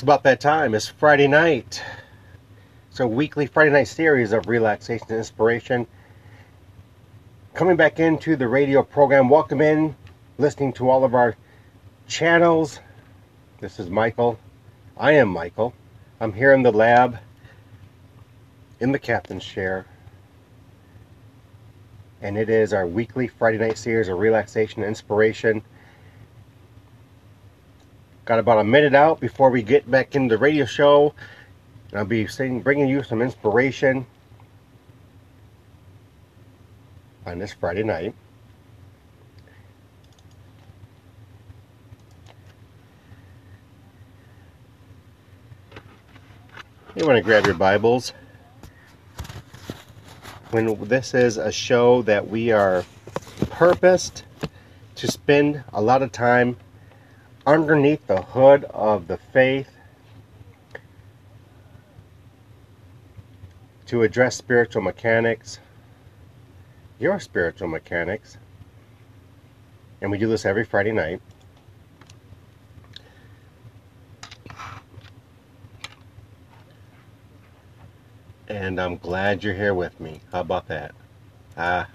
It's about that time. It's Friday night. It's a weekly Friday night series of relaxation and inspiration. Coming back into the radio program. Welcome in, listening to all of our channels. This is Michael. I am Michael. I'm here in the lab, in the captain's chair. And it is our weekly Friday night series of relaxation and inspiration. Got about a minute out before we get back into the radio show. I'll be saying, bringing you some inspiration on this Friday night. You want to grab your Bibles. When this is a show that we are purposed to spend a lot of time underneath the hood of the faith to address spiritual mechanics, your spiritual mechanics. And we do this every Friday night. And I'm glad you're here with me. How about that? Ah.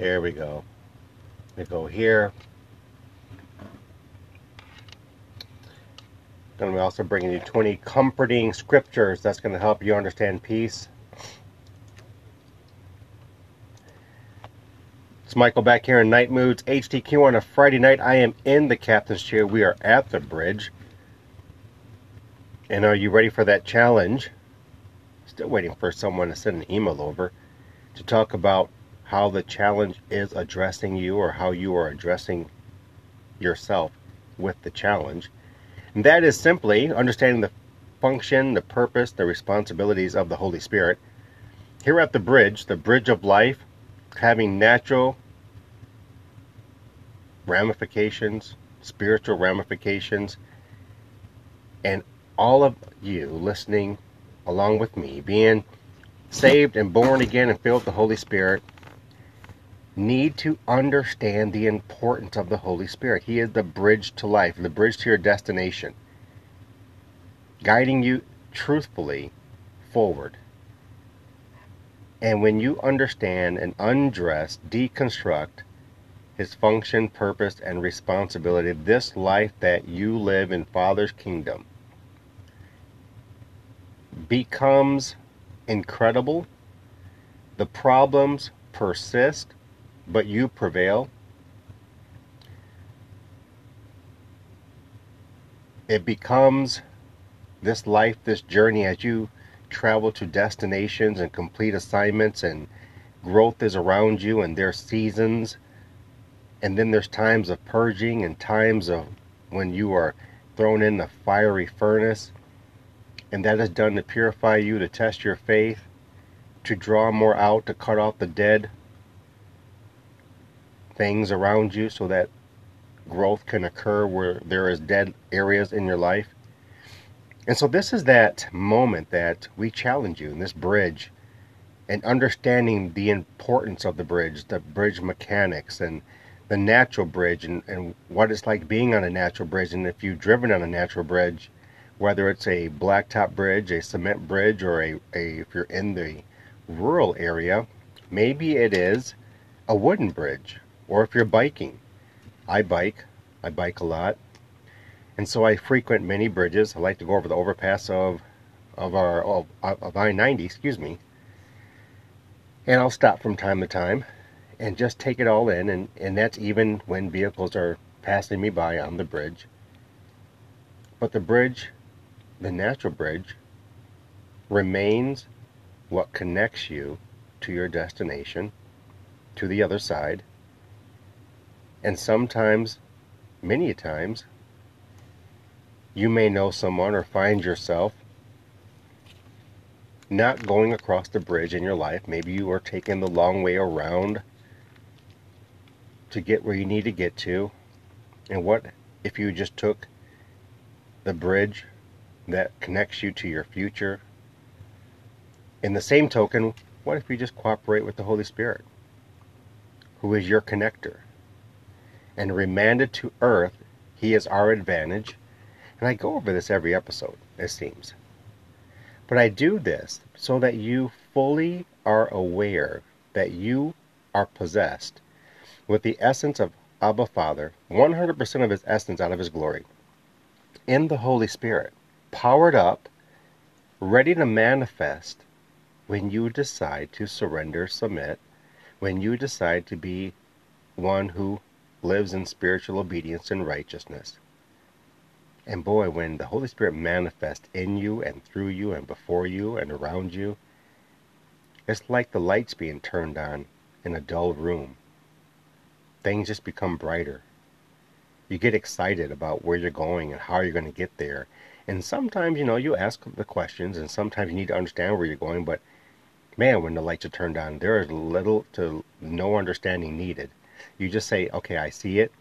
Here we go. We go here. Going to be also bringing you 20 comforting scriptures that's going to help you understand peace. It's Michael back here in Nite Moodz HDQ on a Friday night. I am in the captain's chair. We are at the bridge. And are you ready for that challenge? Still waiting for someone to send an email over to talk about how the challenge is addressing you or how you are addressing yourself with the challenge. And that is simply understanding the function, the purpose, the responsibilities of the Holy Spirit. Here at the bridge, the bridge of life, having natural ramifications, spiritual ramifications, and all of you listening along with me, being saved and born again and filled with the Holy Spirit, need to understand the importance of the Holy Spirit. He is the bridge to life, the bridge to your destination, guiding you truthfully forward. And when you understand and undress, deconstruct his function, purpose, and responsibility, this life that you live in Father's kingdom becomes incredible. The problems persist but you prevail. It becomes this life, this journey as you travel to destinations and complete assignments and growth is around you and there's seasons and then there's times of purging and times of when you are thrown in the fiery furnace and that is done to purify you to test your faith to draw more out to cut off the dead things around you so that growth can occur where there is dead areas in your life. And so this is that moment that we challenge you in this bridge and understanding the importance of the bridge, the bridge mechanics and the natural bridge and, and what it's like being on a natural bridge. And if you've driven on a natural bridge, whether it's a blacktop bridge, a cement bridge, or a, a if you're in the rural area, maybe it is a wooden bridge or if you're biking. I bike, I bike a lot, and so I frequent many bridges. I like to go over the overpass of of our of, of I-90, excuse me, and I'll stop from time to time and just take it all in, and and that's even when vehicles are passing me by on the bridge. But the bridge, the natural bridge, remains what connects you to your destination, to the other side, and sometimes, many times, you may know someone or find yourself not going across the bridge in your life. Maybe you are taking the long way around to get where you need to get to. And what if you just took the bridge that connects you to your future? In the same token, what if you just cooperate with the Holy Spirit, who is your connector? And remanded to earth, he is our advantage. And I go over this every episode, it seems. But I do this so that you fully are aware that you are possessed with the essence of Abba Father, 100% of his essence out of his glory, in the Holy Spirit, powered up, ready to manifest when you decide to surrender, submit, when you decide to be one who lives in spiritual obedience and righteousness. And boy, when the Holy Spirit manifests in you and through you and before you and around you, it's like the lights being turned on in a dull room. Things just become brighter. You get excited about where you're going and how you're going to get there. And sometimes, you know, you ask the questions and sometimes you need to understand where you're going, but man, when the lights are turned on, there is little to no understanding needed. You just say, okay, I see it.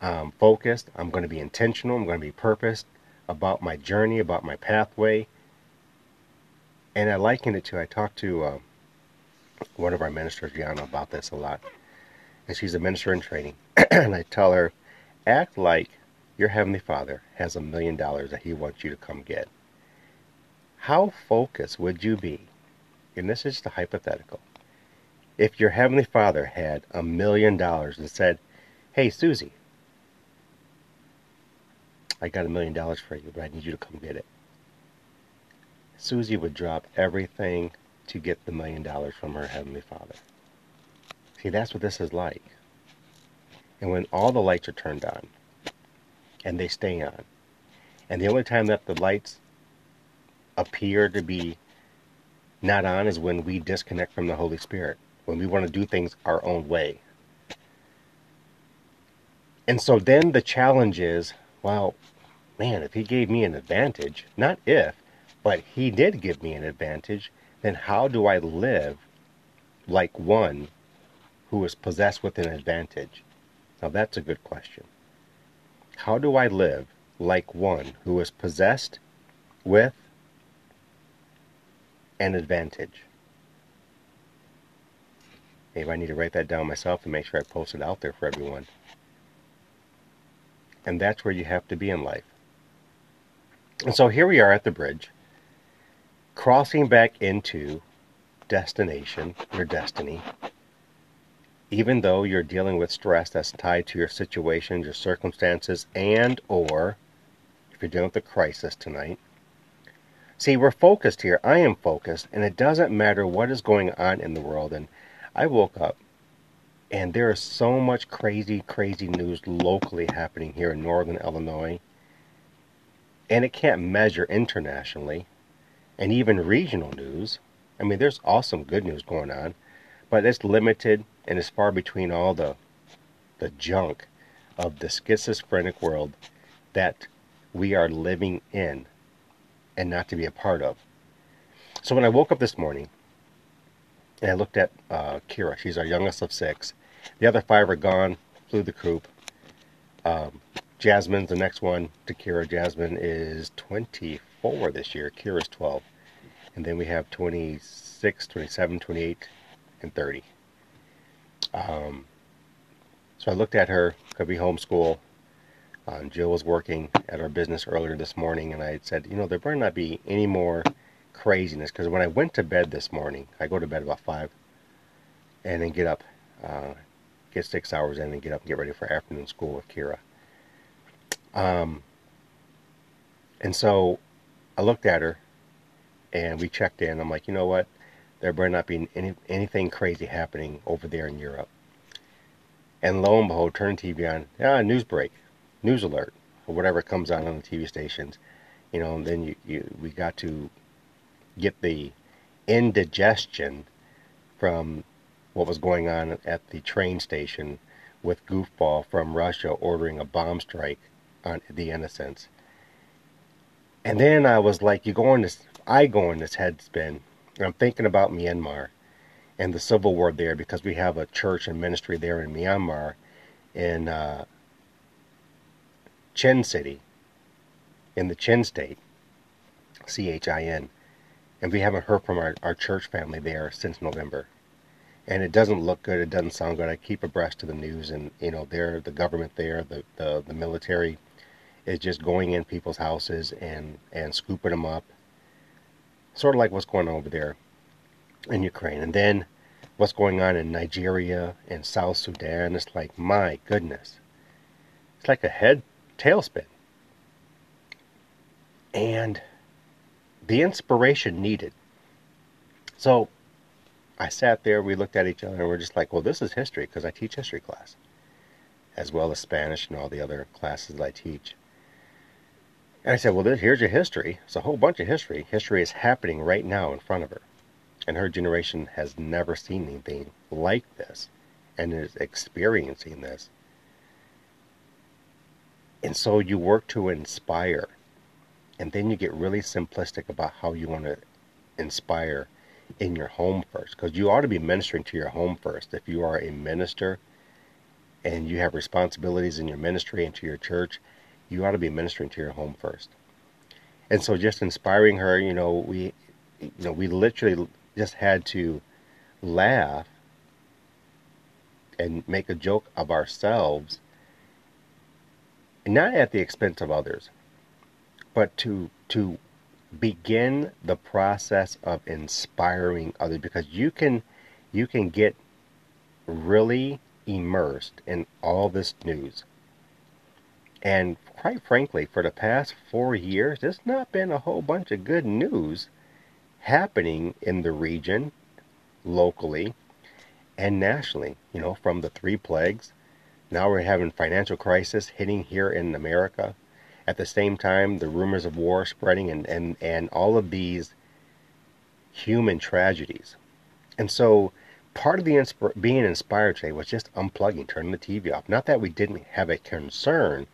I'm focused. I'm going to be intentional. I'm going to be purposed about my journey, about my pathway. And I liken it to, I talked to uh, one of our ministers, Gianna, about this a lot. And she's a minister in training. and I tell her, act like your Heavenly Father has a million dollars that He wants you to come get. How focused would you be and this is a hypothetical, if your Heavenly Father had a million dollars and said, Hey, Susie, I got a million dollars for you, but I need you to come get it. Susie would drop everything to get the million dollars from her Heavenly Father. See, that's what this is like. And when all the lights are turned on, and they stay on, and the only time that the lights appear to be not on is when we disconnect from the Holy Spirit, when we want to do things our own way. And so then the challenge is well, man, if He gave me an advantage, not if, but He did give me an advantage, then how do I live like one who is possessed with an advantage? Now that's a good question. How do I live like one who is possessed with an advantage. Maybe I need to write that down myself and make sure I post it out there for everyone. And that's where you have to be in life. And so here we are at the bridge, crossing back into destination, your destiny. Even though you're dealing with stress that's tied to your situations, your circumstances, and or if you're dealing with a crisis tonight, See, we're focused here. I am focused, and it doesn't matter what is going on in the world. And I woke up, and there is so much crazy, crazy news locally happening here in northern Illinois. And it can't measure internationally, and even regional news. I mean, there's awesome good news going on, but it's limited and it's far between all the the junk of the schizophrenic world that we are living in and not to be a part of. So when I woke up this morning and I looked at uh, Kira, she's our youngest of six. The other five are gone, flew the coop. Um, Jasmine's the next one to Kira. Jasmine is 24 this year. Kira's 12. And then we have 26, 27, 28, and 30. Um, so I looked at her, could be homeschool. Um, Jill was working at our business earlier this morning, and I said, you know, there better not be any more craziness because when I went to bed this morning, I go to bed about five, and then get up, uh, get six hours in, and get up and get ready for afternoon school with Kira. Um, and so I looked at her, and we checked in. I'm like, you know what? There better not be any, anything crazy happening over there in Europe. And lo and behold, turn the TV on. Ah, news break news alert or whatever comes on on the TV stations, you know, and then you, you we got to get the indigestion from what was going on at the train station with goofball from Russia ordering a bomb strike on the innocents. And then I was like, you go in this, I go in this head spin. I'm thinking about Myanmar and the civil war there because we have a church and ministry there in Myanmar. In uh, Chin City in the Chin State, C H I N, and we haven't heard from our, our church family there since November. and it doesn't look good. It doesn't sound good. I keep abreast of the news, and you know, there, the government there, the, the the military is just going in people's houses and and scooping them up, sort of like what's going on over there in Ukraine, and then what's going on in Nigeria and South Sudan. It's like my goodness, it's like a head tailspin, and the inspiration needed. So I sat there, we looked at each other, and we're just like, well, this is history because I teach history class, as well as Spanish and all the other classes that I teach. And I said, well, this, here's your history. It's a whole bunch of history. History is happening right now in front of her. And her generation has never seen anything like this and is experiencing this. And so you work to inspire. And then you get really simplistic about how you want to inspire in your home first because you ought to be ministering to your home first. If you are a minister and you have responsibilities in your ministry and to your church, you ought to be ministering to your home first. And so just inspiring her, you know, we you know, we literally just had to laugh and make a joke of ourselves not at the expense of others, but to to begin the process of inspiring others because you can you can get really immersed in all this news. And quite frankly, for the past four years, there's not been a whole bunch of good news happening in the region, locally, and nationally. You know, from the three plagues. Now we're having financial crisis hitting here in America. At the same time, the rumors of war spreading and, and, and all of these human tragedies. And so part of the insp- being inspired today was just unplugging, turning the TV off. Not that we didn't have a concern,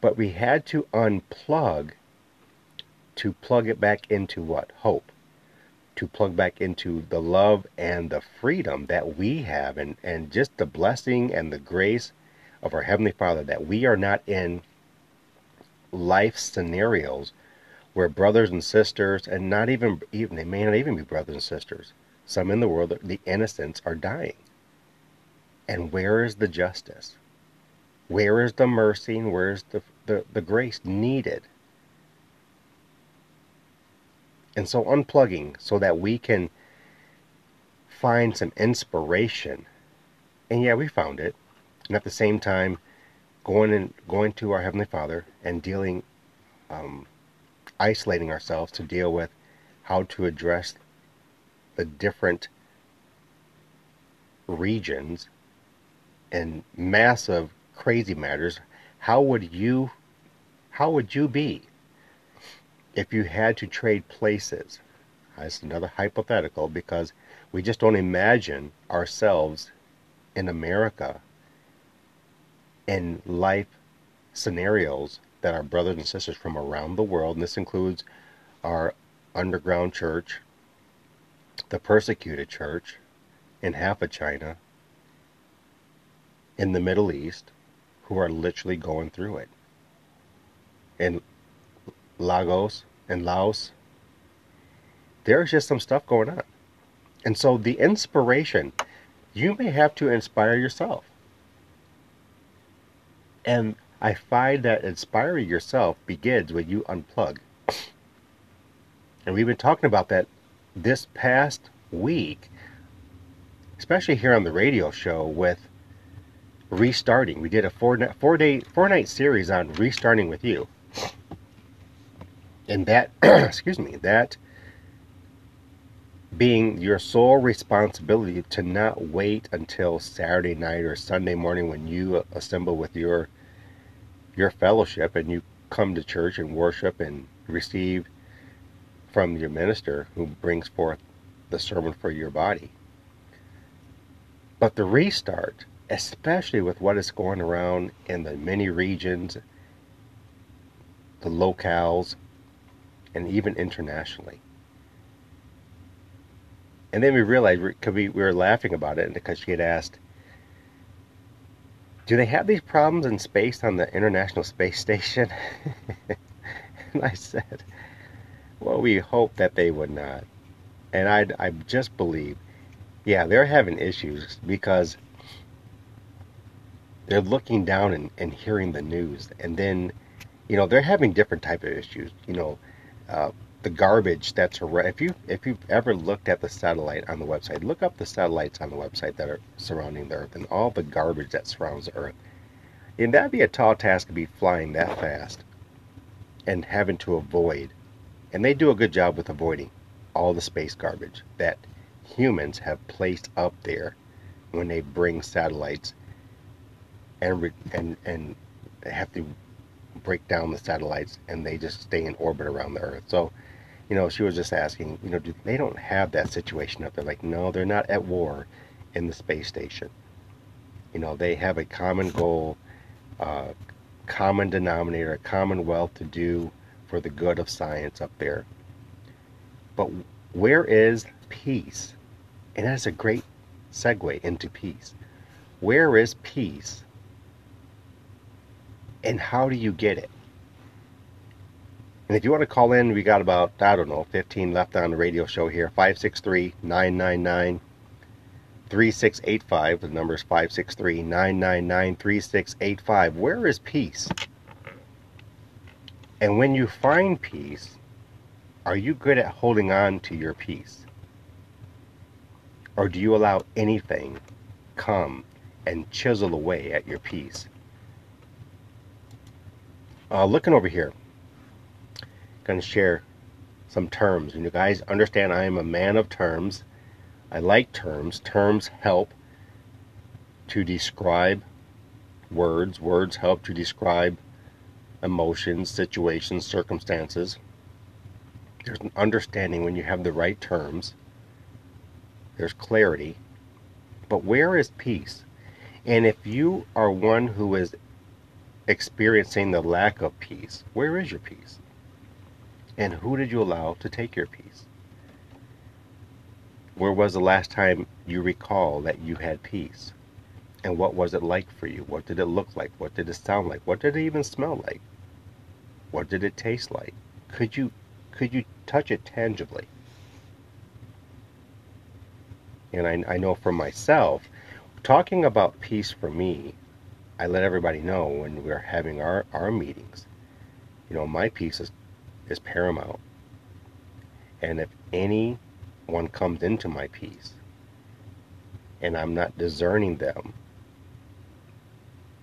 but we had to unplug to plug it back into what? Hope. To plug back into the love and the freedom that we have and, and just the blessing and the grace of our Heavenly Father that we are not in life scenarios where brothers and sisters, and not even even they may not even be brothers and sisters. Some in the world, the innocents are dying. And where is the justice? Where is the mercy and where is the, the, the grace needed? And so unplugging so that we can find some inspiration. And yeah, we found it. And at the same time, going and going to our Heavenly Father and dealing, um, isolating ourselves to deal with how to address the different regions and massive crazy matters how would you how would you be if you had to trade places? That's another hypothetical because we just don't imagine ourselves in America in life scenarios that our brothers and sisters from around the world, and this includes our underground church, the persecuted church in half of China, in the Middle East, who are literally going through it. In Lagos and Laos, there's just some stuff going on. And so the inspiration, you may have to inspire yourself. And I find that inspiring yourself begins when you unplug. And we've been talking about that this past week, especially here on the radio show with restarting. We did a four four day four night series on restarting with you. And that excuse me, that being your sole responsibility to not wait until Saturday night or Sunday morning when you assemble with your your fellowship and you come to church and worship and receive from your minister who brings forth the sermon for your body. But the restart, especially with what is going around in the many regions, the locales, and even internationally. And then we realized, because we, we were laughing about it, because she had asked, do they have these problems in space on the International Space Station? and I said, well, we hope that they would not. And I, I just believe Yeah, they're having issues because they're looking down and, and hearing the news, and then, you know, they're having different type of issues. You know, uh, the garbage that's around. If you if you've ever looked at the satellite on the website, look up the satellites on the website that are surrounding the Earth and all the garbage that surrounds the Earth. And that'd be a tall task to be flying that fast and having to avoid. And they do a good job with avoiding all the space garbage that humans have placed up there when they bring satellites and and and have to break down the satellites and they just stay in orbit around the Earth. So, you know, she was just asking, you know, do, they don't have that situation up there. Like, no, they're not at war in the space station. You know, they have a common goal, uh, common denominator, a common wealth to do for the good of science up there. But where is peace? And that's a great segue into peace. Where is peace and how do you get it? And if you want to call in, we got about, I don't know, 15 left on the radio show here. 563 999 3685. The number is 563 999 3685. Where is peace? And when you find peace, are you good at holding on to your peace? Or do you allow anything come and chisel away at your peace? Uh, looking over here, going to share some terms. And you guys understand I am a man of terms. I like terms. Terms help to describe words. Words help to describe emotions, situations, circumstances. There's an understanding when you have the right terms. There's clarity. But where is peace? And if you are one who is experiencing the lack of peace, where is your peace? And who did you allow to take your peace? Where was the last time you recall that you had peace? And what was it like for you? What did it look like? What did it sound like? What did it even smell like? What did it taste like? Could you could you touch it tangibly? And I, I know for myself, talking about peace for me I let everybody know when we're having our, our meetings, you know, my peace is, is paramount. And if anyone comes into my peace and I'm not discerning them,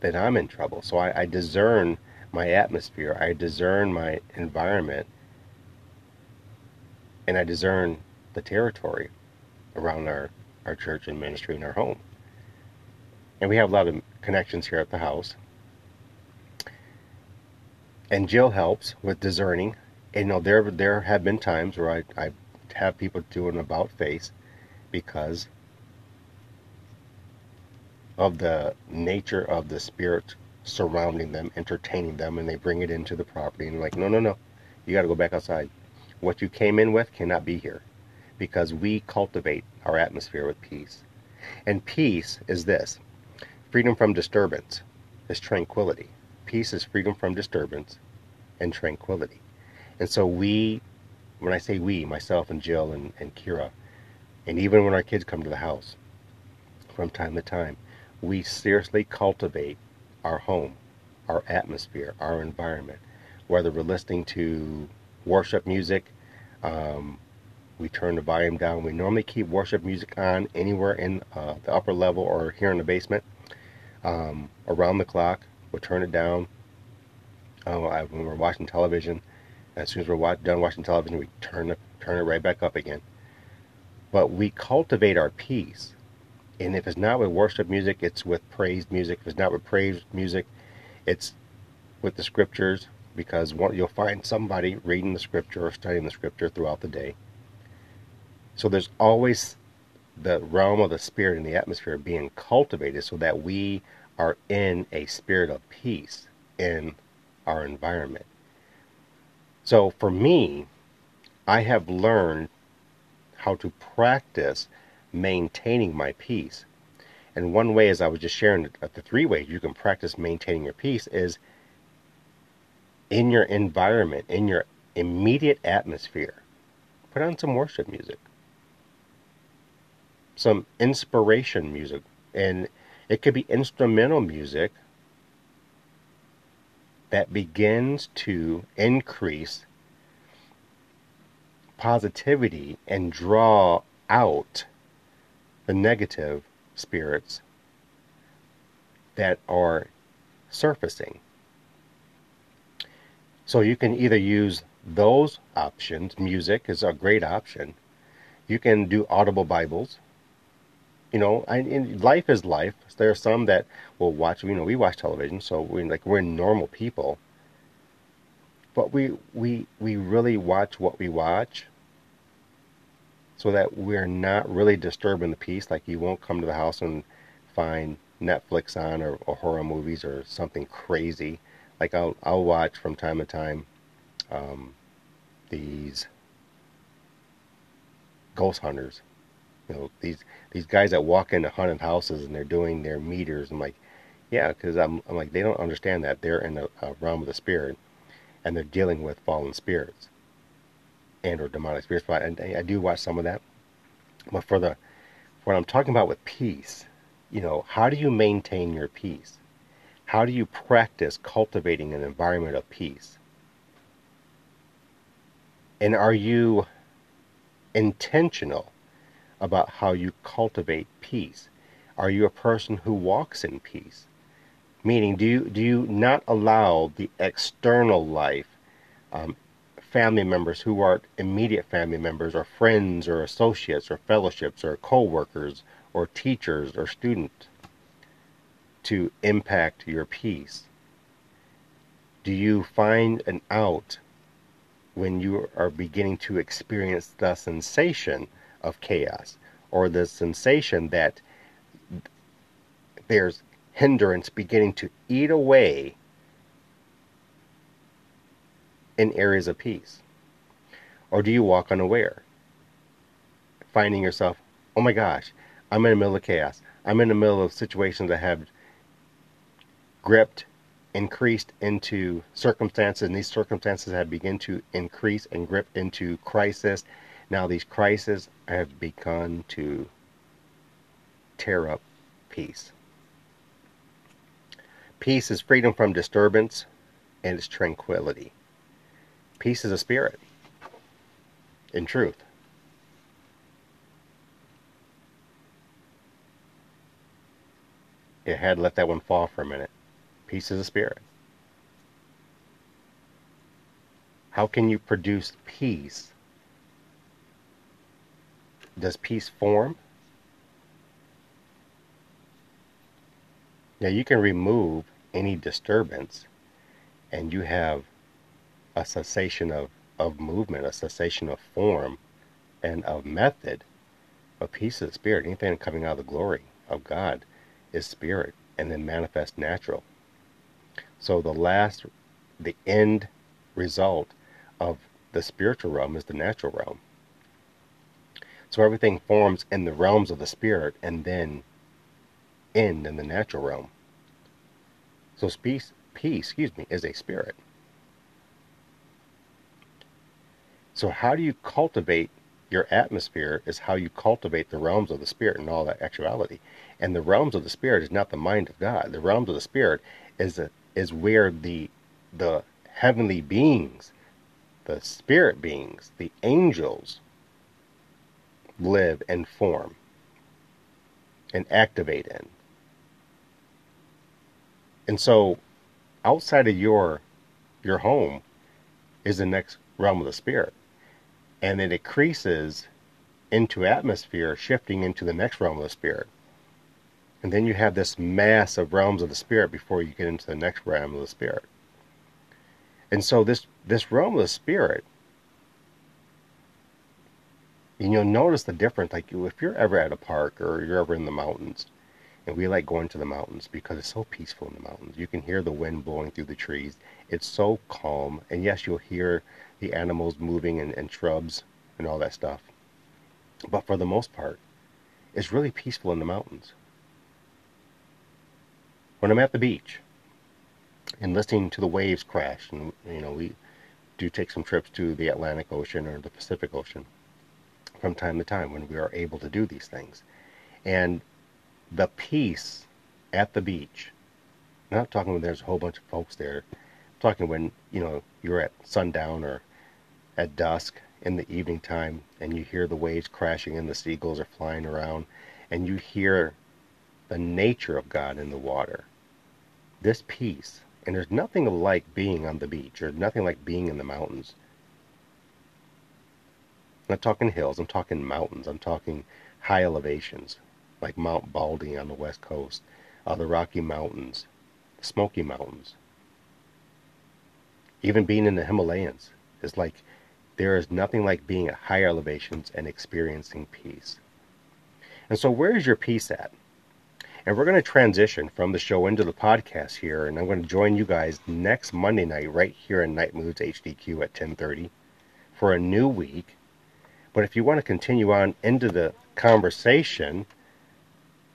then I'm in trouble. So I, I discern my atmosphere, I discern my environment, and I discern the territory around our, our church and ministry and our home. And we have a lot of connections here at the house. And Jill helps with discerning. And you know, there there have been times where I, I have people do an about face because of the nature of the spirit surrounding them, entertaining them, and they bring it into the property and like, no, no, no, you got to go back outside. What you came in with cannot be here because we cultivate our atmosphere with peace. And peace is this Freedom from disturbance is tranquility. Peace is freedom from disturbance and tranquility. And so we, when I say we, myself and Jill and, and Kira, and even when our kids come to the house from time to time, we seriously cultivate our home, our atmosphere, our environment. Whether we're listening to worship music, um, we turn the volume down. We normally keep worship music on anywhere in uh, the upper level or here in the basement um, around the clock. We'll turn it down uh, when we're watching television. As soon as we're done watching television, we turn it, turn it right back up again. But we cultivate our peace. And if it's not with worship music, it's with praise music. If it's not with praise music, it's with the scriptures because one, you'll find somebody reading the scripture or studying the scripture throughout the day. So there's always the realm of the spirit and the atmosphere being cultivated so that we are in a spirit of peace in our environment. So for me, I have learned how to practice maintaining my peace. And one way, as I was just sharing, uh, the three ways you can practice maintaining your peace is in your environment, in your immediate atmosphere. Put on some worship music some inspiration music. And it could be instrumental music that begins to increase positivity and draw out the negative spirits that are surfacing. So you can either use those options, music is a great option. You can do audible Bibles. You know, I, life is life. There are some that will watch. You know, we watch television, so we like we're normal people. But we we we really watch what we watch, so that we're not really disturbing the peace. Like you won't come to the house and find Netflix on or, or horror movies or something crazy. Like I'll I'll watch from time to time um, these ghost hunters. Know these these guys that walk into haunted houses and they're doing their meters. I'm like, yeah, because I'm I'm like they don't understand that they're in a, a realm of the spirit, and they're dealing with fallen spirits and or demonic spirits. But I, I do watch some of that. But for the for what I'm talking about with peace, you know, how do you maintain your peace? How do you practice cultivating an environment of peace? And are you intentional about how you cultivate peace? Are you a person who walks in peace? Meaning, do you, do you not allow the external life, um, family members who aren't immediate family members, or friends, or associates, or fellowships, or co workers, or teachers or students to impact your peace? Do you find an out when you are beginning to experience the sensation of chaos or the sensation that there's hindrance beginning to eat away in areas of peace? Or do you walk unaware, finding yourself, oh my gosh, I'm in the middle of chaos. I'm in the middle of situations that have gripped, increased into circumstances, and these circumstances have begun to increase and grip into crisis. Now these crises have begun to tear up peace. Peace is freedom from disturbance and it's tranquility. Peace is a spirit, in truth. it had let that one fall for a minute. Peace is a spirit. How can you produce peace? Does peace form? Now you can remove any disturbance and you have a cessation of, of movement, a cessation of form and of method, of peace of spirit, anything coming out of the glory of God is spirit and then manifest natural. So the last, the end result of the spiritual realm is the natural realm. So everything forms in the realms of the spirit and then end in the natural realm. So peace, peace, excuse me, is a spirit. So how do you cultivate your atmosphere is how you cultivate the realms of the spirit and all that actuality. And the realms of the spirit is not the mind of God. The realms of the spirit is a, is where the the heavenly beings, the spirit beings, the angels live and form and activate in. And so outside of your your home is the next realm of the spirit and it increases into atmosphere, shifting into the next realm of the spirit. And then you have this mass of realms of the spirit before you get into the next realm of the spirit. And so this this realm of the spirit, and you'll notice the difference. Like if you're ever at a park or you're ever in the mountains, and we like going to the mountains because it's so peaceful in the mountains. You can hear the wind blowing through the trees. It's so calm. And yes, you'll hear the animals moving and, and shrubs and all that stuff. But for the most part, it's really peaceful in the mountains. When I'm at the beach and listening to the waves crash, and you know, we do take some trips to the Atlantic Ocean or the Pacific Ocean from time to time when we are able to do these things And the peace at the beach. I'm not talking when there's a whole bunch of folks there. I'm talking when, you know, you're at sundown or at dusk in the evening time and you hear the waves crashing and the seagulls are flying around and you hear the nature of God in the water. This peace, and there's nothing like being on the beach, or nothing like being in the mountains. Not talking hills, I'm talking mountains, I'm talking high elevations, like Mount Baldy on the west coast, uh, the Rocky Mountains, the Smoky Mountains. Even being in the Himalayas is like there is nothing like being at higher elevations and experiencing peace. And so, where is your peace at? And we're going to transition from the show into the podcast here, and I'm going to join you guys next Monday night right here in Nite Moodz HDQ at 10:30 for a new week. But if you want to continue on into the conversation,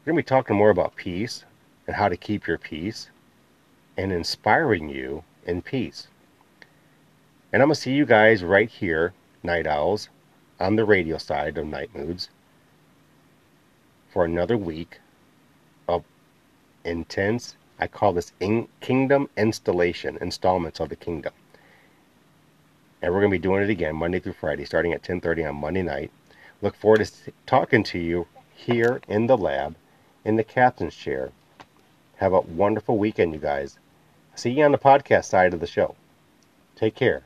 we're going to be talking more about peace and how to keep your peace and inspiring you in peace. And I'm going to see you guys right here, Night Owls, on the radio side of Nite Moodz for another week of intense, I call this in Kingdom Installation, installments of the Kingdom. And we're going to be doing it again Monday through Friday, starting at 10:30 on Monday night. Look forward to talking to you here in the lab, in the captain's chair. Have a wonderful weekend, you guys. See you on the podcast side of the show. Take care.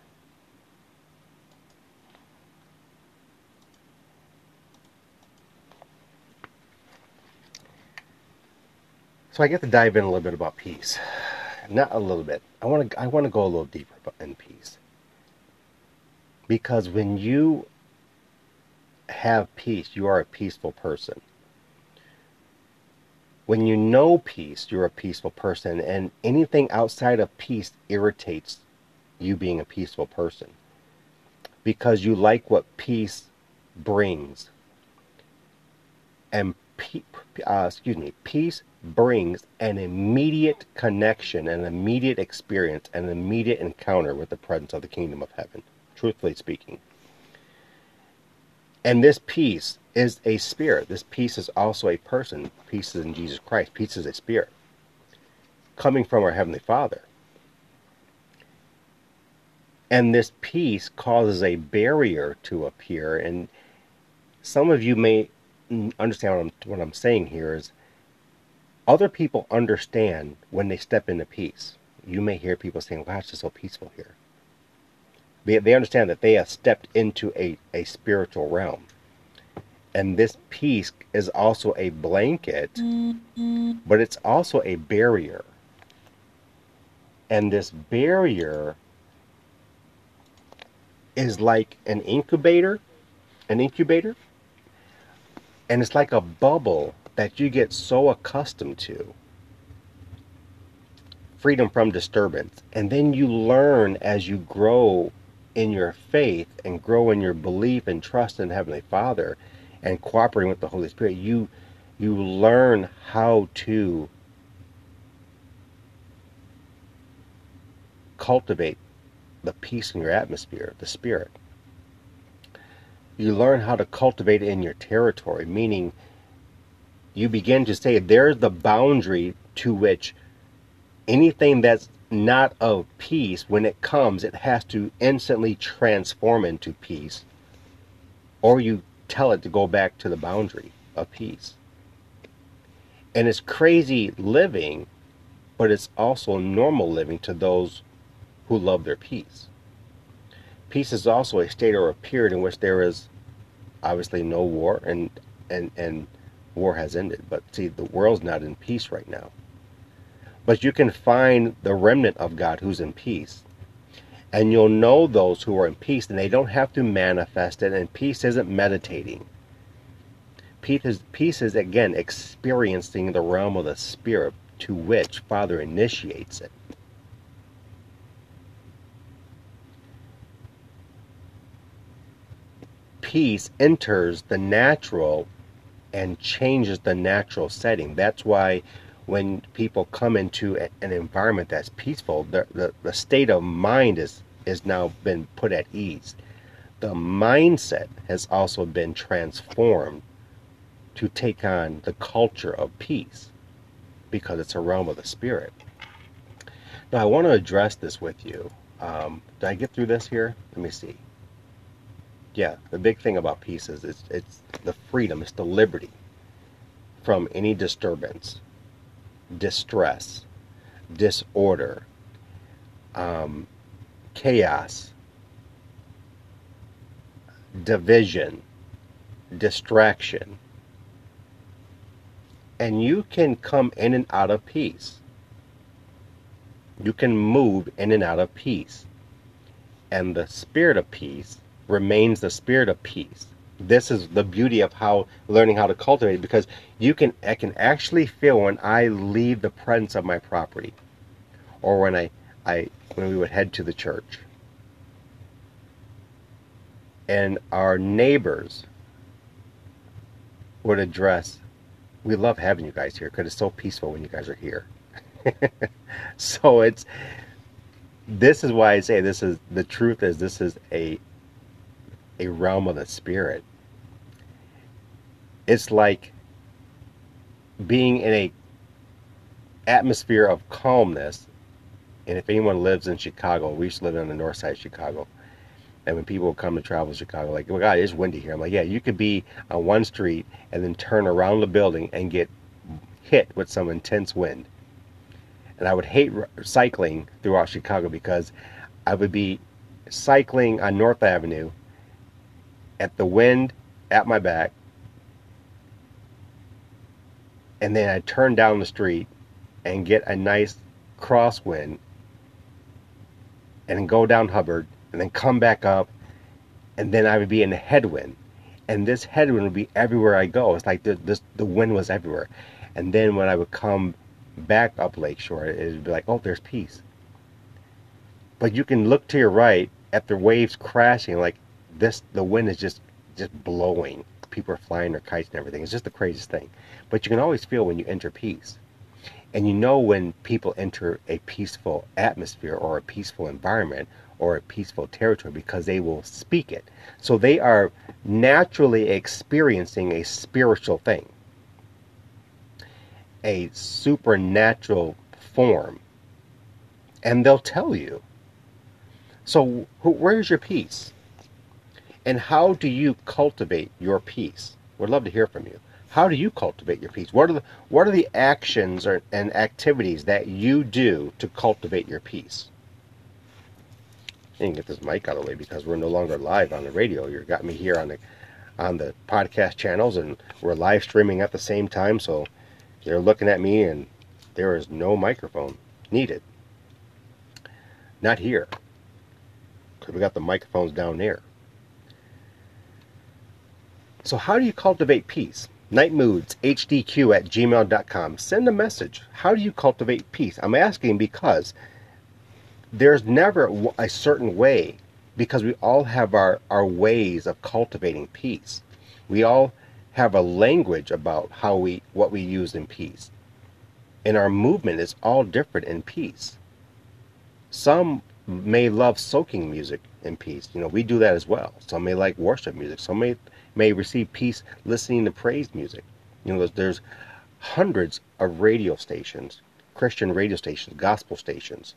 So I get to dive in a little bit about peace. Not a little bit. I want to I want to go a little deeper in peace. Because when you have peace, you are a peaceful person. When you know peace, you're a peaceful person and anything outside of peace irritates you being a peaceful person. Because you like what peace brings. And uh, excuse me, peace brings an immediate connection, an immediate experience, an immediate encounter with the presence of the kingdom of heaven, truthfully speaking. And this peace is a spirit. This peace is also a person. Peace is in Jesus Christ. Peace is a spirit coming from our Heavenly Father. And this peace causes a barrier to appear. And some of you may understand what I'm, what I'm saying here is other people understand when they step into peace. You may hear people saying, wow, it's just so peaceful here. They, they understand that they have stepped into a, a spiritual realm. And this peace is also a blanket, mm-hmm. but it's also a barrier. And this barrier is like an incubator, an incubator, and it's like a bubble that you get so accustomed to freedom from disturbance. And then you learn as you grow in your faith and grow in your belief and trust in Heavenly Father and cooperating with the Holy Spirit, you you learn how to cultivate the peace in your atmosphere, the spirit. You learn how to cultivate it in your territory, meaning you begin to say there's the boundary to which anything that's not of peace, when it comes, it has to instantly transform into peace. Or you tell it to go back to the boundary of peace. And it's crazy living, but it's also normal living to those who love their peace. Peace is also a state or a period in which there is obviously no war and and and war has ended. But see, the world's not in peace right now. But you can find the remnant of God who's in peace. And you'll know those who are in peace, and they don't have to manifest it. And peace isn't meditating. Peace is, peace is again experiencing the realm of the Spirit to which Father initiates it. Peace enters the natural and changes the natural setting. That's why when people come into an environment that's peaceful, the, the, the state of mind is, is now been put at ease. The mindset has also been transformed to take on the culture of peace because it's a realm of the spirit. Now, I want to address this with you. Um, did I get through this here? Let me see. Yeah, the big thing about peace is it's, it's the freedom, it's the liberty from any disturbance, distress, disorder, um, chaos, division, distraction. And you can come in and out of peace. You can move in and out of peace. And the spirit of peace remains the spirit of peace. This is the beauty of how learning how to cultivate because you can I can actually feel when I leave the presence of my property or when I, I when we would head to the church. And our neighbors would address, we love having you guys here because it's so peaceful when you guys are here. so it's this is why I say this is the truth is this is a a realm of the spirit. It's like being in a atmosphere of calmness. And if anyone lives in Chicago, we used to live on the north side of Chicago. And when people come to travel to Chicago, like, oh God, it's windy here. I'm like, yeah, you could be on one street and then turn around the building and get hit with some intense wind. And I would hate cycling throughout Chicago because I would be cycling on North Avenue at the wind at my back. And then I'd turn down the street and get a nice crosswind and go down Hubbard and then come back up, and then I would be in a headwind, and this headwind would be everywhere I go. It's like the this, the wind was everywhere, and then when I would come back up Lakeshore, it would be like, oh, there's peace. But you can look to your right at the waves crashing, like this. The wind is just just blowing. People are flying their kites and everything. It's just the craziest thing. But you can always feel when you enter peace. And you know when people enter a peaceful atmosphere or a peaceful environment or a peaceful territory because they will speak it. So they are naturally experiencing a spiritual thing, a supernatural form. And they'll tell you. So, where's your peace? And how do you cultivate your peace? We'd love to hear from you. How do you cultivate your peace? What are the what are the actions or, and activities that you do to cultivate your peace? and get this mic out of the way because we're no longer live on the radio. You got me here on the on the podcast channels, and we're live streaming at the same time. So they're looking at me, and there is no microphone needed. Not here, because we got the microphones down there. So how do you cultivate peace? Nitemoodz, hdq at gmail.com. Send a message. How do you cultivate peace? I'm asking because there's never a certain way because we all have our, our ways of cultivating peace. We all have a language about how we what we use in peace. And our movement is all different in peace. Some may love soaking music in peace. You know, we do that as well. Some may like worship music. Some may may receive peace listening to praise music. You know, there's, there's hundreds of radio stations, Christian radio stations, gospel stations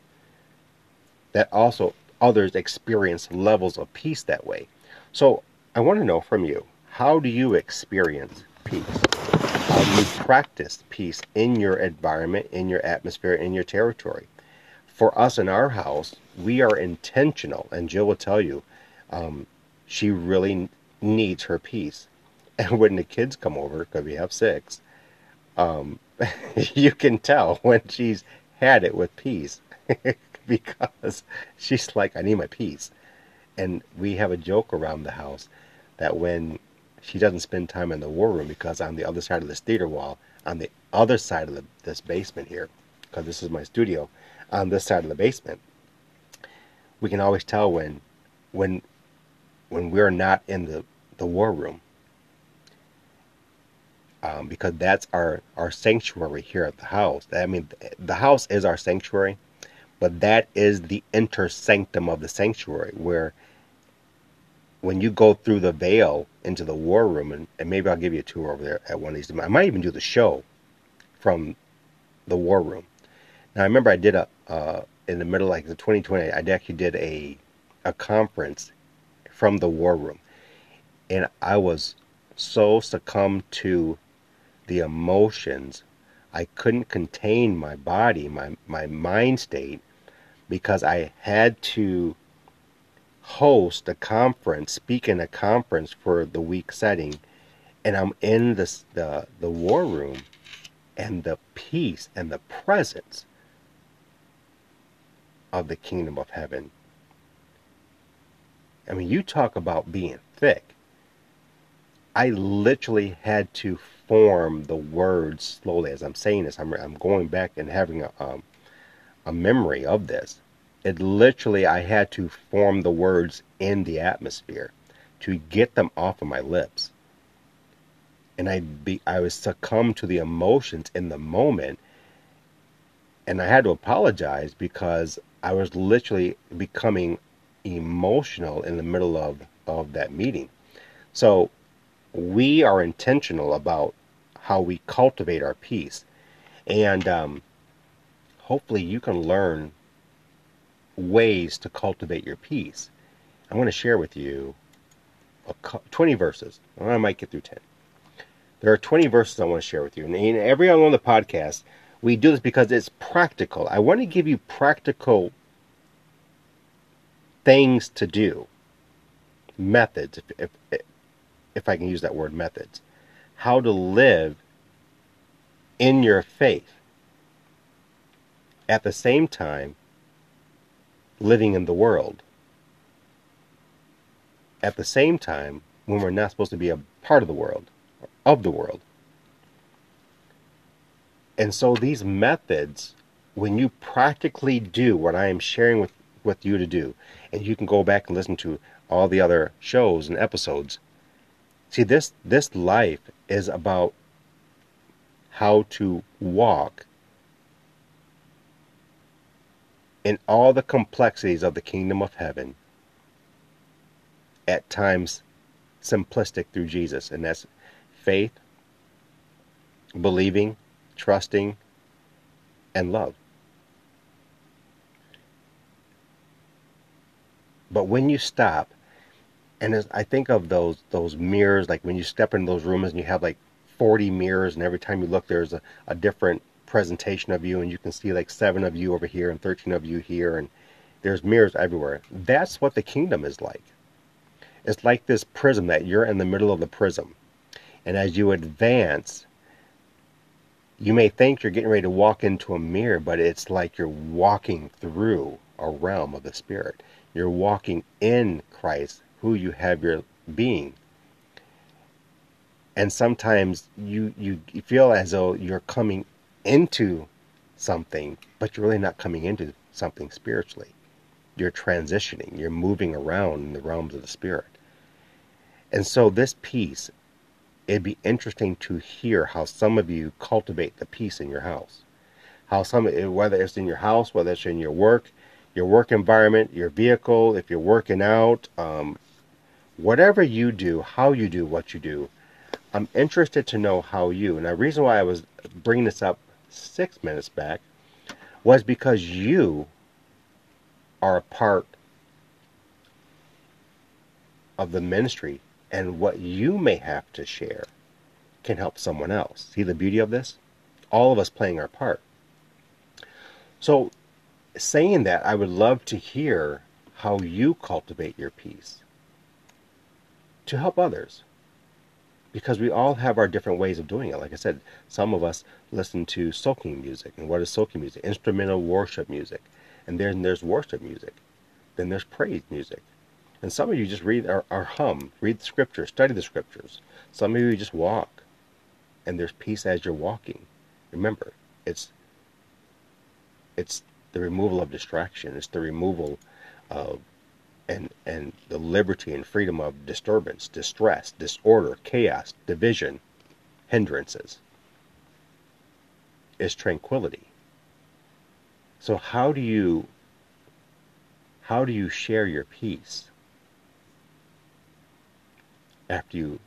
that also others experience levels of peace that way. So I want to know from you how do you experience peace? How do you practice peace in your environment, in your atmosphere, in your territory? For us in our house, we are intentional, and Jill will tell you, um, she really needs her peace. And when the kids come over, because we have six, um, you can tell when she's had it with peace. because she's like, I need my peace. And we have a joke around the house that when she doesn't spend time in the war room because on the other side of this theater wall, on the other side of the, this basement here, because this is my studio, on this side of the basement, we can always tell when when when we're not in the, the war room. Um, because that's our, our sanctuary here at the house. I mean, the house is our sanctuary, but that is the inter sanctum of the sanctuary where when you go through the veil into the war room, and, and maybe I'll give you a tour over there at one of these. I might even do the show from the war room. Now I remember I did a uh, in the middle like the 2020. I actually did a a conference from the war room, and I was so succumbed to the emotions. I couldn't contain my body, my my mind state, because I had to host a conference, speak in a conference for the week setting, and I'm in this the the war room, and the peace and the presence of the kingdom of heaven. I mean, you talk about being thick. I literally had to form the words slowly as I'm saying this. I'm, I'm going back and having a, um, a memory of this it literally I had to form the words in the atmosphere to get them off of my lips. And I be I was succumbed to the emotions in the moment and I had to apologize because I was literally becoming emotional in the middle of, of that meeting. So we are intentional about how we cultivate our peace. And um, hopefully you can learn ways to cultivate your peace. I want to share with you a, 20 verses. I might get through 10. There are 20 verses I want to share with you. And in every on the podcast, we do this because it's practical. I want to give you practical things to do, methods, if, if, if I can use that word, methods. How to live in your faith. At the same time, living in the world. At the same time, when we're not supposed to be a part of the world, of the world. And so these methods, when you practically do what I am sharing with, with you to do, and you can go back and listen to all the other shows and episodes. See this this life is about how to walk in all the complexities of the kingdom of heaven, at times simplistic through Jesus, and that's faith, believing, trusting, and love. But when you stop, and I think of those those mirrors, like when you step into those rooms and you have like 40 mirrors, and every time you look, there's a, a different presentation of you and you can see like seven of you over here and 13 of you here and there's mirrors everywhere. That's what the kingdom is like. It's like this prism that you're in the middle of the prism. And as you advance, you may think you're getting ready to walk into a mirror, but it's like you're walking through a realm of the Spirit. You're walking in Christ, who you have your being. And sometimes you, you feel as though you're coming into something, but you're really not coming into something spiritually. You're transitioning, you're moving around in the realms of the spirit. And so, this peace, it'd be interesting to hear how some of you cultivate the peace in your house. How some, whether it's in your house, whether it's in your work, your work environment, your vehicle, if you're working out, um, whatever you do, how you do what you do, I'm interested to know how you. And the reason why I was bringing this up six minutes back was because you are a part of the ministry and what you may have to share can help someone else. See the beauty of this? All of us playing our part. So, saying that, I would love to hear how you cultivate your peace to help others because we all have our different ways of doing it. Like I said, some of us listen to soaking music. And what is soaking music? Instrumental worship music. And then there's worship music. Then there's praise music. And some of you just read or, or hum, read the scriptures, study the scriptures. Some of you just walk. And there's peace as you're walking. Remember, it's it's the removal of distraction. It's the removal of and, and the liberty and freedom of disturbance, distress, disorder, chaos, division, hindrances is tranquility. So how do you how do you share your peace? after you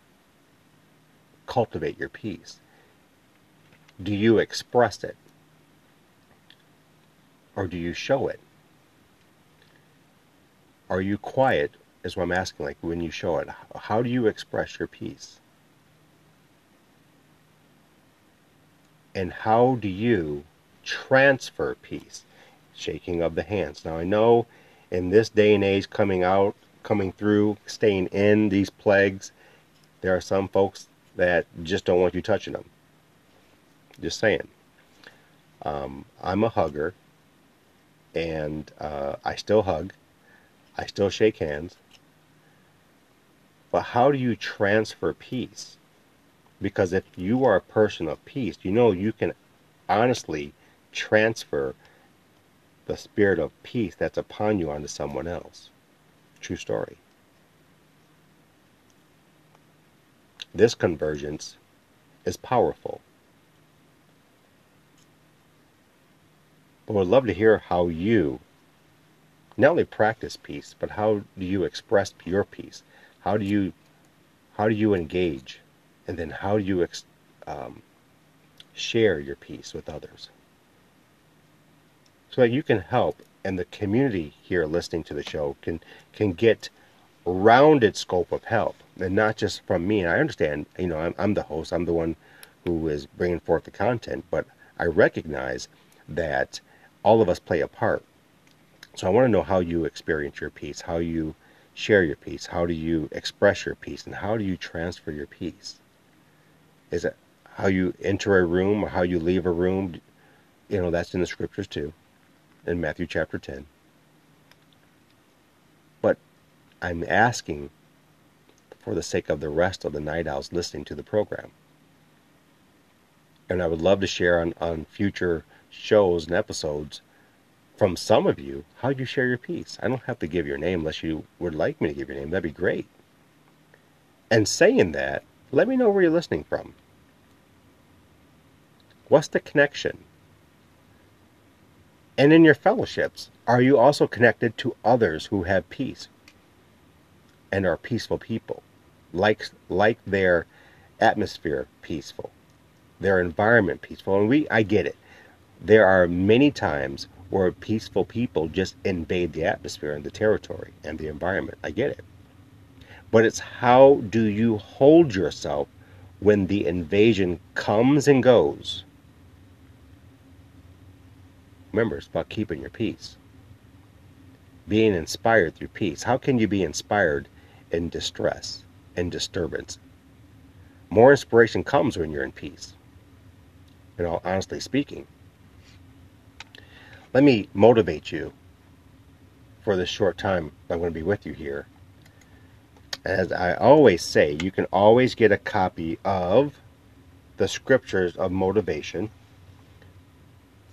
cultivate your peace? Do you express it? Or do you show it? Are you quiet, is what I'm asking, like when you show it? How do you express your peace? And how do you transfer peace? Shaking of the hands. Now I know in this day and age coming out, coming through, staying in these plagues, there are some folks that just don't want you touching them. Just saying. Um, I'm a hugger, and uh, I still hug. I still shake hands. But how do you transfer peace? Because if you are a person of peace, you know you can honestly transfer the spirit of peace that's upon you onto someone else. True story. This convergence is powerful. But would love to hear how you not only practice peace, but how do you express your peace? How do you how do you engage, and then how do you ex, um, share your peace with others? so that you can help and the community here listening to the show can can get rounded scope of help. And not just from me. And i understand you know I'm, I'm the host. I'm the one who is bringing forth the content. But i recognize that all of us play a part so i want to know how you experience your peace how you share your peace how do you express your peace and how do you transfer your peace is it how you enter a room or how you leave a room you know that's in the scriptures too in Matthew chapter 10. But I'm asking for the sake of the rest of the night owls listening to the program. And I would love to share on, on future shows and episodes from some of you how you share your peace. I don't have to give your name unless you would like me to give your name. That'd be great. And saying that, let me know where you're listening from. What's the connection? And in your fellowships, are you also connected to others who have peace and are peaceful people, like, like their atmosphere peaceful, their environment peaceful? And we, I get it. There are many times where peaceful people just invade the atmosphere and the territory and the environment. I get it. But it's how do you hold yourself when the invasion comes and goes? Remember, it's about keeping your peace. Being inspired through peace. How can you be inspired in distress and disturbance? More inspiration comes when you're in peace. You know, honestly speaking. Let me motivate you for this short time I'm going to be with you here. As I always say, you can always get a copy of the scriptures of motivation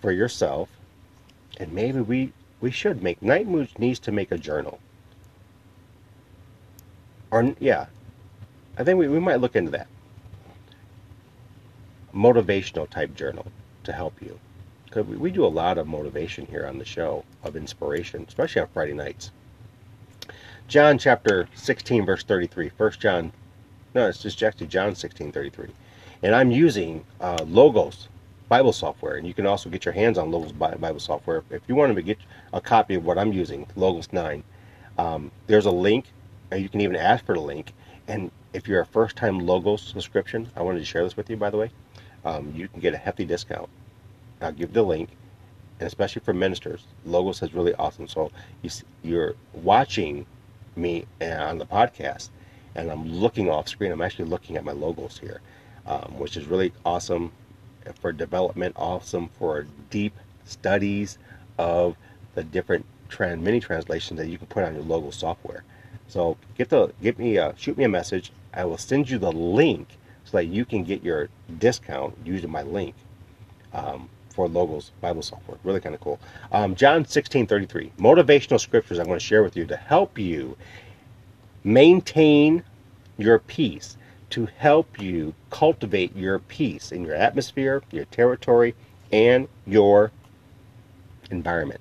for yourself and maybe we we should make Nite Moodz needs to make a journal. Or yeah i think we, we might look into that. Motivational type journal to help you because we, we do a lot of motivation here on the show of inspiration especially on friday nights john chapter 16 verse 33 first john no it's just actually john 16 33 and i'm using uh, logos Bible software, and you can also get your hands on Logos Bible software. If you want to get a copy of what I'm using, Logos 9, um, there's a link, and you can even ask for the link. And if you're a first-time Logos subscription, I wanted to share this with you, by the way, um, you can get a hefty discount. I'll give the link, and especially for ministers, Logos is really awesome. So you, you're watching me uh, on the podcast, and I'm looking off screen. I'm actually looking at my logos here, um, which is really awesome for development, awesome for deep studies of the different trans, mini translations that you can put on your logo software. So get the get me a, shoot me a message. I will send you the link so that you can get your discount using my link um, for logos Bible software. Really kind of cool. Um, John 16 33. Motivational scriptures I'm going to share with you to help you maintain your peace to help you cultivate your peace in your atmosphere, your territory, and your environment.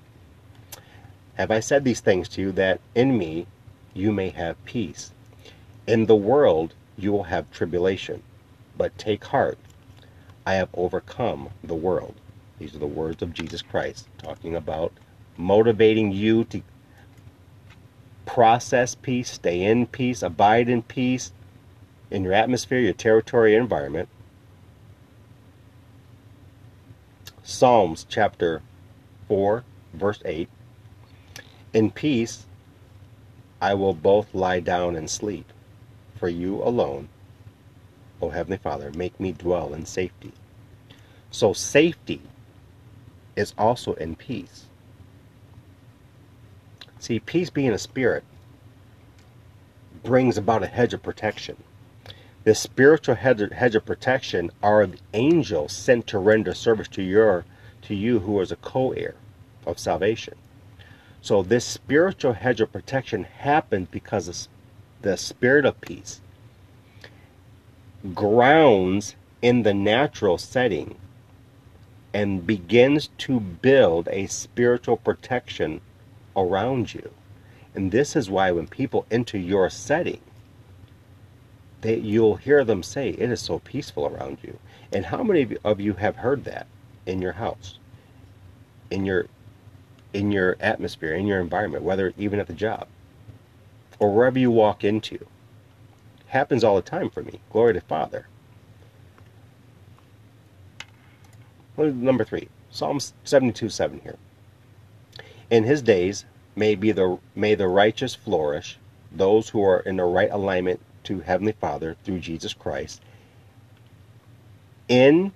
Have I said these things to you that in me you may have peace? In the world you will have tribulation, but take heart. I have overcome the world. These are the words of Jesus Christ talking about motivating you to process peace, stay in peace, abide in peace in your atmosphere, your territory, environment. Psalms chapter 4, verse 8. In peace I will both lie down and sleep. For you alone, O Heavenly Father, make me dwell in safety. So safety is also in peace. See, peace being a spirit brings about a hedge of protection. This spiritual hedge of protection are the angels sent to render service to your to you who is a co-heir of salvation. So this spiritual hedge of protection happens because of the spirit of peace grounds in the natural setting and begins to build a spiritual protection around you. And this is why when people enter your setting, they, you'll hear them say, It is so peaceful around you. And how many of you have heard that in your house, in your in your atmosphere, in your environment, whether even at the job or wherever you walk into? Happens all the time for me. Glory to Father. Number three, Psalms 72 7 here. In his days may be the may the righteous flourish, those who are in the right alignment to Heavenly Father through Jesus Christ, in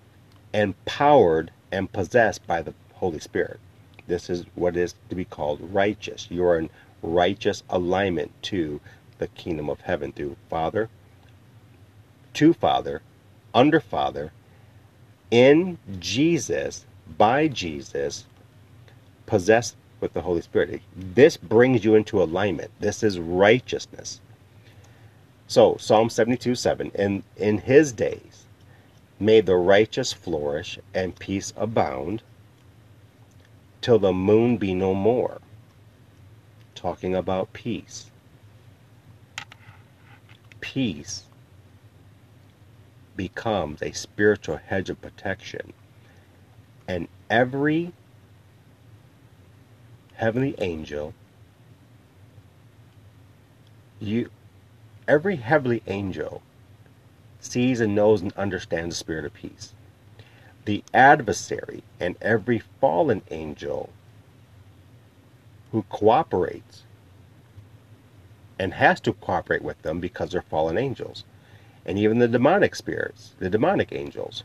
empowered and possessed by the Holy Spirit. This is what is to be called righteous. You are in righteous alignment to the kingdom of heaven through Father, to Father, under Father, in Jesus, by Jesus, possessed with the Holy Spirit. This brings you into alignment. This is righteousness. So, Psalm 72 7 In, in his days may the righteous flourish and peace abound till the moon be no more. Talking about peace. Peace becomes a spiritual hedge of protection. And every heavenly angel, you every heavenly angel sees and knows and understands the spirit of peace. The adversary and every fallen angel who cooperates and has to cooperate with them because they're fallen angels. And even the demonic spirits, the demonic angels,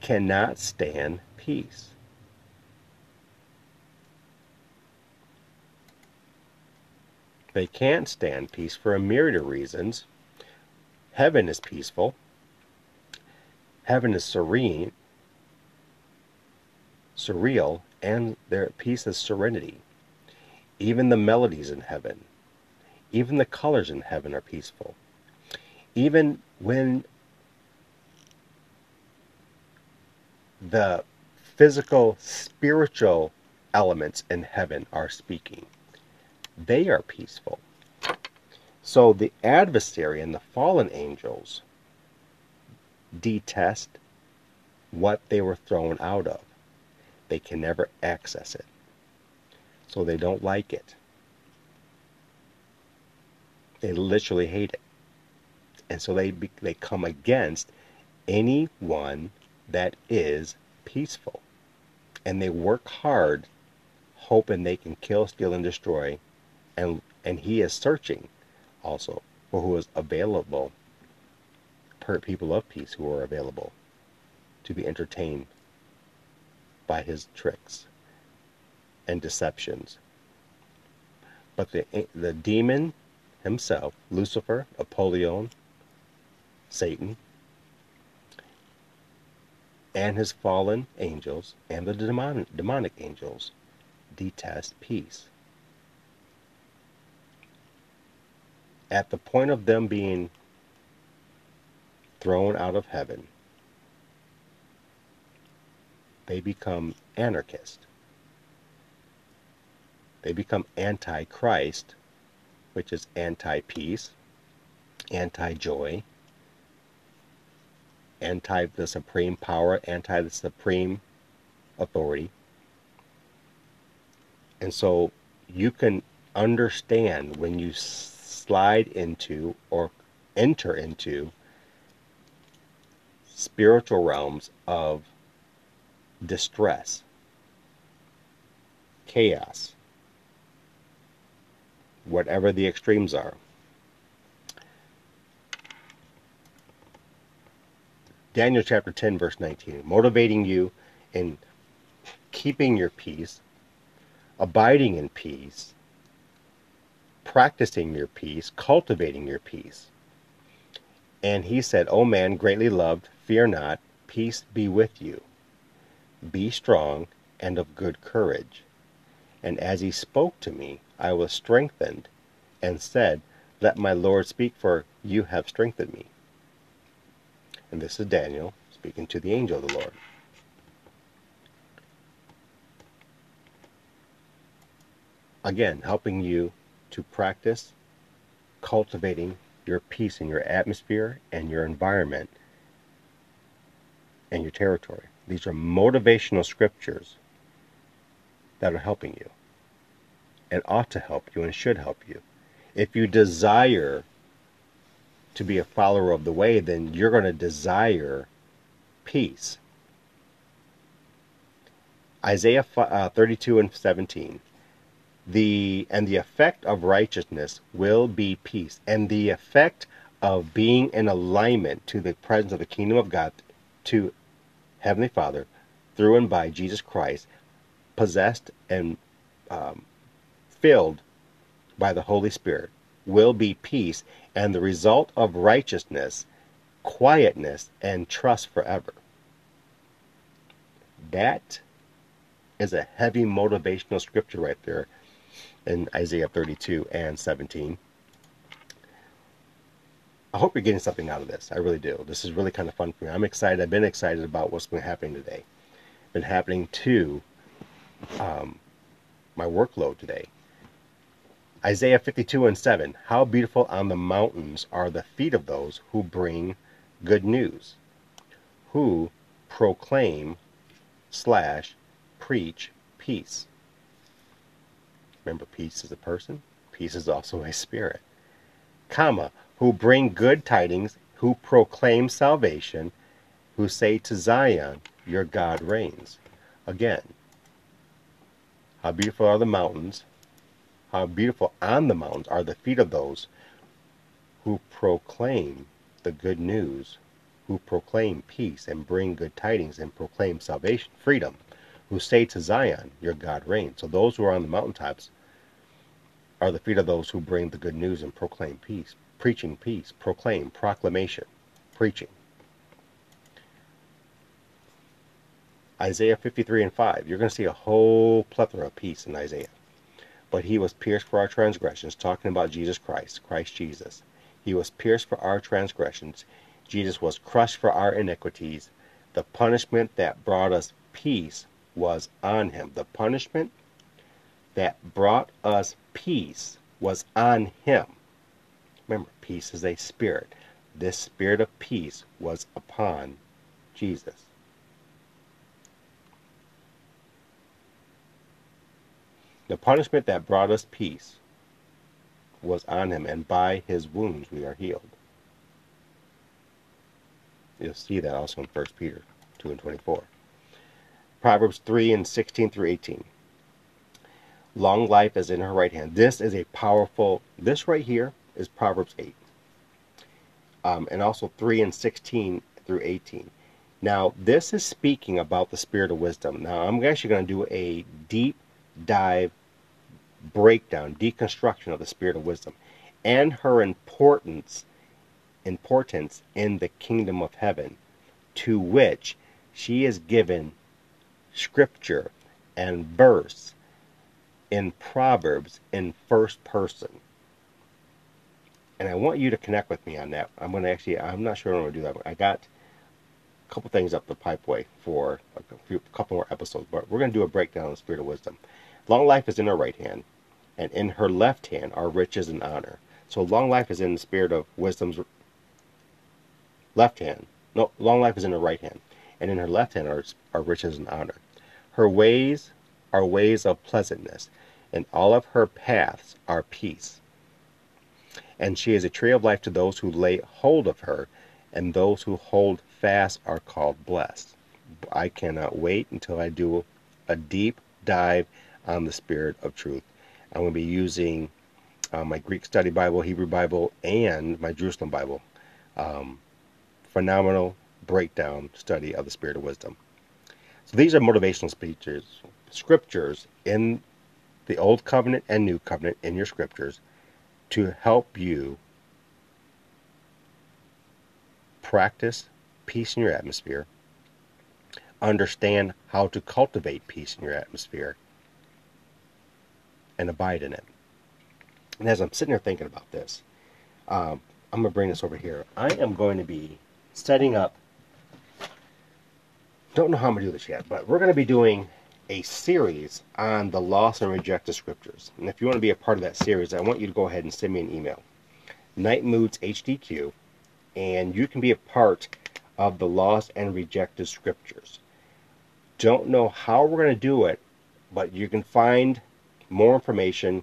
cannot stand peace. They can't stand peace for a myriad of reasons. Heaven is peaceful. Heaven is serene, surreal, and their peace is serenity. Even the melodies in heaven, even the colors in heaven are peaceful. Even when the physical, spiritual elements in heaven are speaking they are peaceful. So the adversary and the fallen angels detest what they were thrown out of. They can never access it. So they don't like it. They literally hate it. And so they they come against anyone that is peaceful. And they work hard hoping they can kill, steal and destroy and and he is searching also for who is available per people of peace who are available to be entertained by his tricks and deceptions but the the demon himself lucifer apollyon satan and his fallen angels and the demon, demonic angels detest peace at the point of them being thrown out of heaven, they become anarchist. They become anti-Christ which is anti peace, anti joy, anti the supreme power, anti the supreme authority. And so you can understand when you slide into or enter into spiritual realms of distress, chaos, whatever the extremes are. Daniel chapter 10, verse 19, motivating you in keeping your peace, abiding in peace, practicing your peace, cultivating your peace. And he said, O man, greatly loved, fear not, peace be with you. Be strong and of good courage. And as he spoke to me, I was strengthened, and said, Let my Lord speak, for you have strengthened me. And this is Daniel speaking to the angel of the Lord. Again, helping you to practice cultivating your peace in your atmosphere and your environment and your territory. These are motivational scriptures that are helping you and ought to help you and should help you. If you desire to be a follower of the way, then you're going to desire peace. Isaiah uh, 32 and 17 the and the effect of righteousness will be peace and the effect of being in alignment to the presence of the kingdom of god to heavenly father through and by jesus christ possessed and um, filled by the holy spirit will be peace and the result of righteousness quietness and trust forever that is a heavy motivational scripture right there in Isaiah 32 and 17. I hope you're getting something out of this. I really do. This is really kind of fun for me. I'm excited. I've been excited about what's been happening today. Been happening to um, my workload today. Isaiah 52 and 7. How beautiful on the mountains are the feet of those who bring good news, who proclaim slash preach peace. Remember, peace is a person, peace is also a spirit. Comma, who bring good tidings, who proclaim salvation, who say to Zion, Your God reigns. Again, how beautiful are the mountains, how beautiful on the mountains are the feet of those who proclaim the good news, who proclaim peace and bring good tidings and proclaim salvation, freedom, who say to Zion, Your God reigns. So those who are on the mountaintops are the feet of those who bring the good news and proclaim peace, preaching peace, proclaim, proclamation, preaching. Isaiah 53 and 5. You're going to see a whole plethora of peace in Isaiah. But he was pierced for our transgressions, talking about Jesus Christ, Christ Jesus. He was pierced for our transgressions. Jesus was crushed for our iniquities. The punishment that brought us peace was on him. The punishment that brought us peace was on him. Remember, peace is a spirit. This spirit of peace was upon Jesus. The punishment that brought us peace was on him, and by his wounds we are healed. You'll see that also in 1 Peter 2 and 24. Proverbs 3 and 16 through 18. Long life is in her right hand. This is a powerful, this right here is Proverbs 8. Um, and also 3 and 16 through 18. Now, this is speaking about the spirit of wisdom. Now, I'm actually going to do a deep dive breakdown, deconstruction of the spirit of wisdom and her importance importance in the kingdom of heaven to which she is given scripture and verse in Proverbs in first person. And I want you to connect with me on that. I'm going to actually, I'm not sure I'm going to do that. I got couple things up the pipeway for a, few, couple more episodes, but we're going to do a breakdown of the Spirit of Wisdom. Long life is in her right hand. and in her left hand are riches and honor. So long life is in the spirit of wisdom's left hand. No, long life is in her right hand, and in her left hand are, are riches and honor. Her ways are ways of pleasantness, and all of her paths are peace. And she is a tree of life to those who lay hold of her, and those who hold are called blessed. I cannot wait until I do a deep dive on the Spirit of Truth. I'm going to be using uh, my Greek Study Bible, Hebrew Bible, and my Jerusalem Bible. Um, phenomenal breakdown study of the Spirit of Wisdom. So these are motivational speeches, scriptures in the Old Covenant and New Covenant in your scriptures to help you practice peace in your atmosphere, understand how to cultivate peace in your atmosphere, and abide in it. And as I'm sitting here thinking about this, um, I'm going to bring this over here. I am going to be setting up, don't know how I'm going to do this yet, but we're going to be doing a series on the lost and rejected scriptures. And if you want to be a part of that series, I want you to go ahead and send me an email. Nite Moodz HDQ, and you can be a part of the lost and rejected scriptures. Don't know how we're going to do it, but you can find more information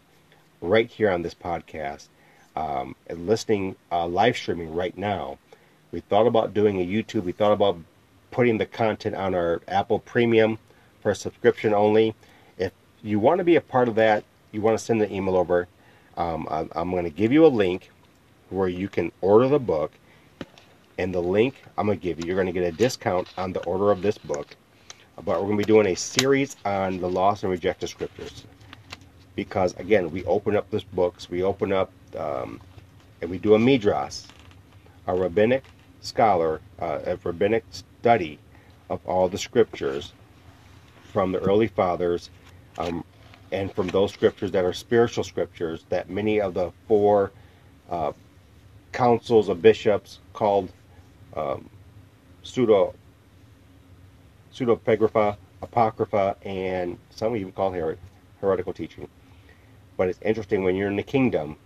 right here on this podcast um, and listening uh, live streaming right now. We thought about doing a YouTube. We thought about putting the content on our Apple Premium for subscription only. If you want to be a part of that, you want to send an email over. Um, I'm going to give you a link where you can order the book. And the link I'm going to give you, you're going to get a discount on the order of this book. But we're going to be doing a series on the lost and rejected scriptures because again we open up these books we open up um, and we do a midrash a rabbinic scholar uh, a rabbinic study of all the scriptures from the early fathers um, and from those scriptures that are spiritual scriptures that many of the four uh, councils of bishops called um, pseudo pseudepigrapha apocrypha and some even call her- heretical teaching but it's interesting when you're in the kingdom,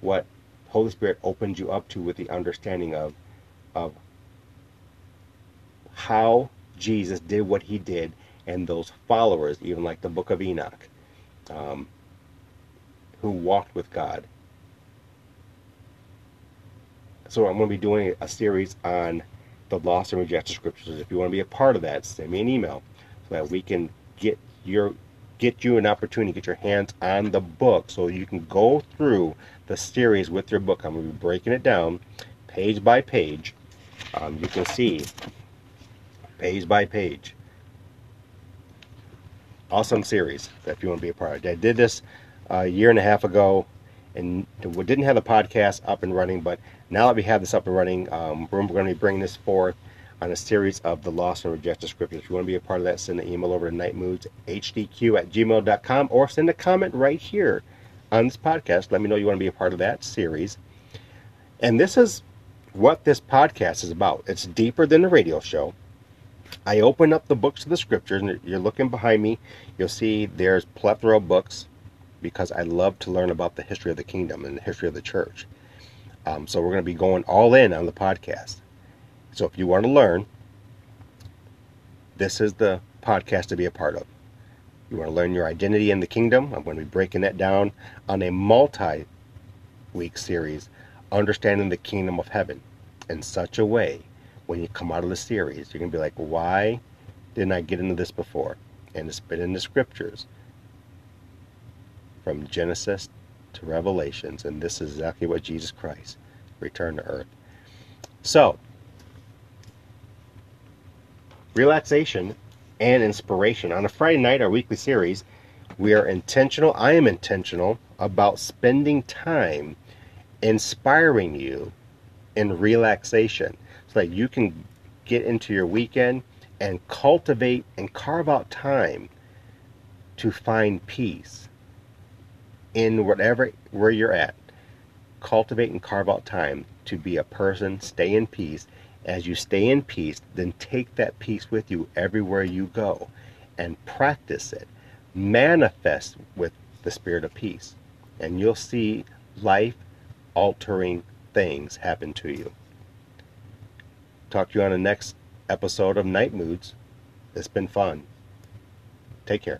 what Holy Spirit opens you up to with the understanding of of how Jesus did what he did and those followers, even like the book of Enoch, um, who walked with God. So I'm going to be doing a series on the lost and rejected scriptures. If you want to be a part of that, send me an email so that we can get your get you an opportunity to get your hands on the book so you can go through the series with your book. I'm going to be breaking it down page by page. Um, you can see page by page. Awesome series if you want to be a part of it. I did this a year and a half ago and didn't have the podcast up and running, but now that we have this up and running, um, we're going to be bringing this forth on a series of the lost and rejected scriptures. If you want to be a part of that, send an email over to nitemoodzhdq at gmail.com or send a comment right here on this podcast. Let me know you want to be a part of that series. And this is what this podcast is about. It's deeper than the radio show. I open up the books of the scriptures, and you're looking behind me. You'll see there's plethora of books because I love to learn about the history of the kingdom and the history of the church. Um, so we're going to be going all in on the podcast. So if you want to learn, this is the podcast to be a part of. You want to learn your identity in the kingdom? I'm going to be breaking that down on a multi week series, Understanding the Kingdom of Heaven, in such a way when you come out of the series, you're going to be like, why didn't I get into this before? And it's been in the scriptures from Genesis to Revelations, and this is exactly what Jesus Christ returned to earth. So, relaxation, and inspiration. On a Friday night, our weekly series, we are intentional, I am intentional about spending time inspiring you in relaxation so that you can get into your weekend and cultivate and carve out time to find peace in whatever where you're at. Cultivate and carve out time to be a person, stay in peace, as you stay in peace, then take that peace with you everywhere you go and practice it. Manifest with the spirit of peace. and you'll see life altering things happen to you. Talk to you on the next episode of Nite Moodz. It's been fun. Take care.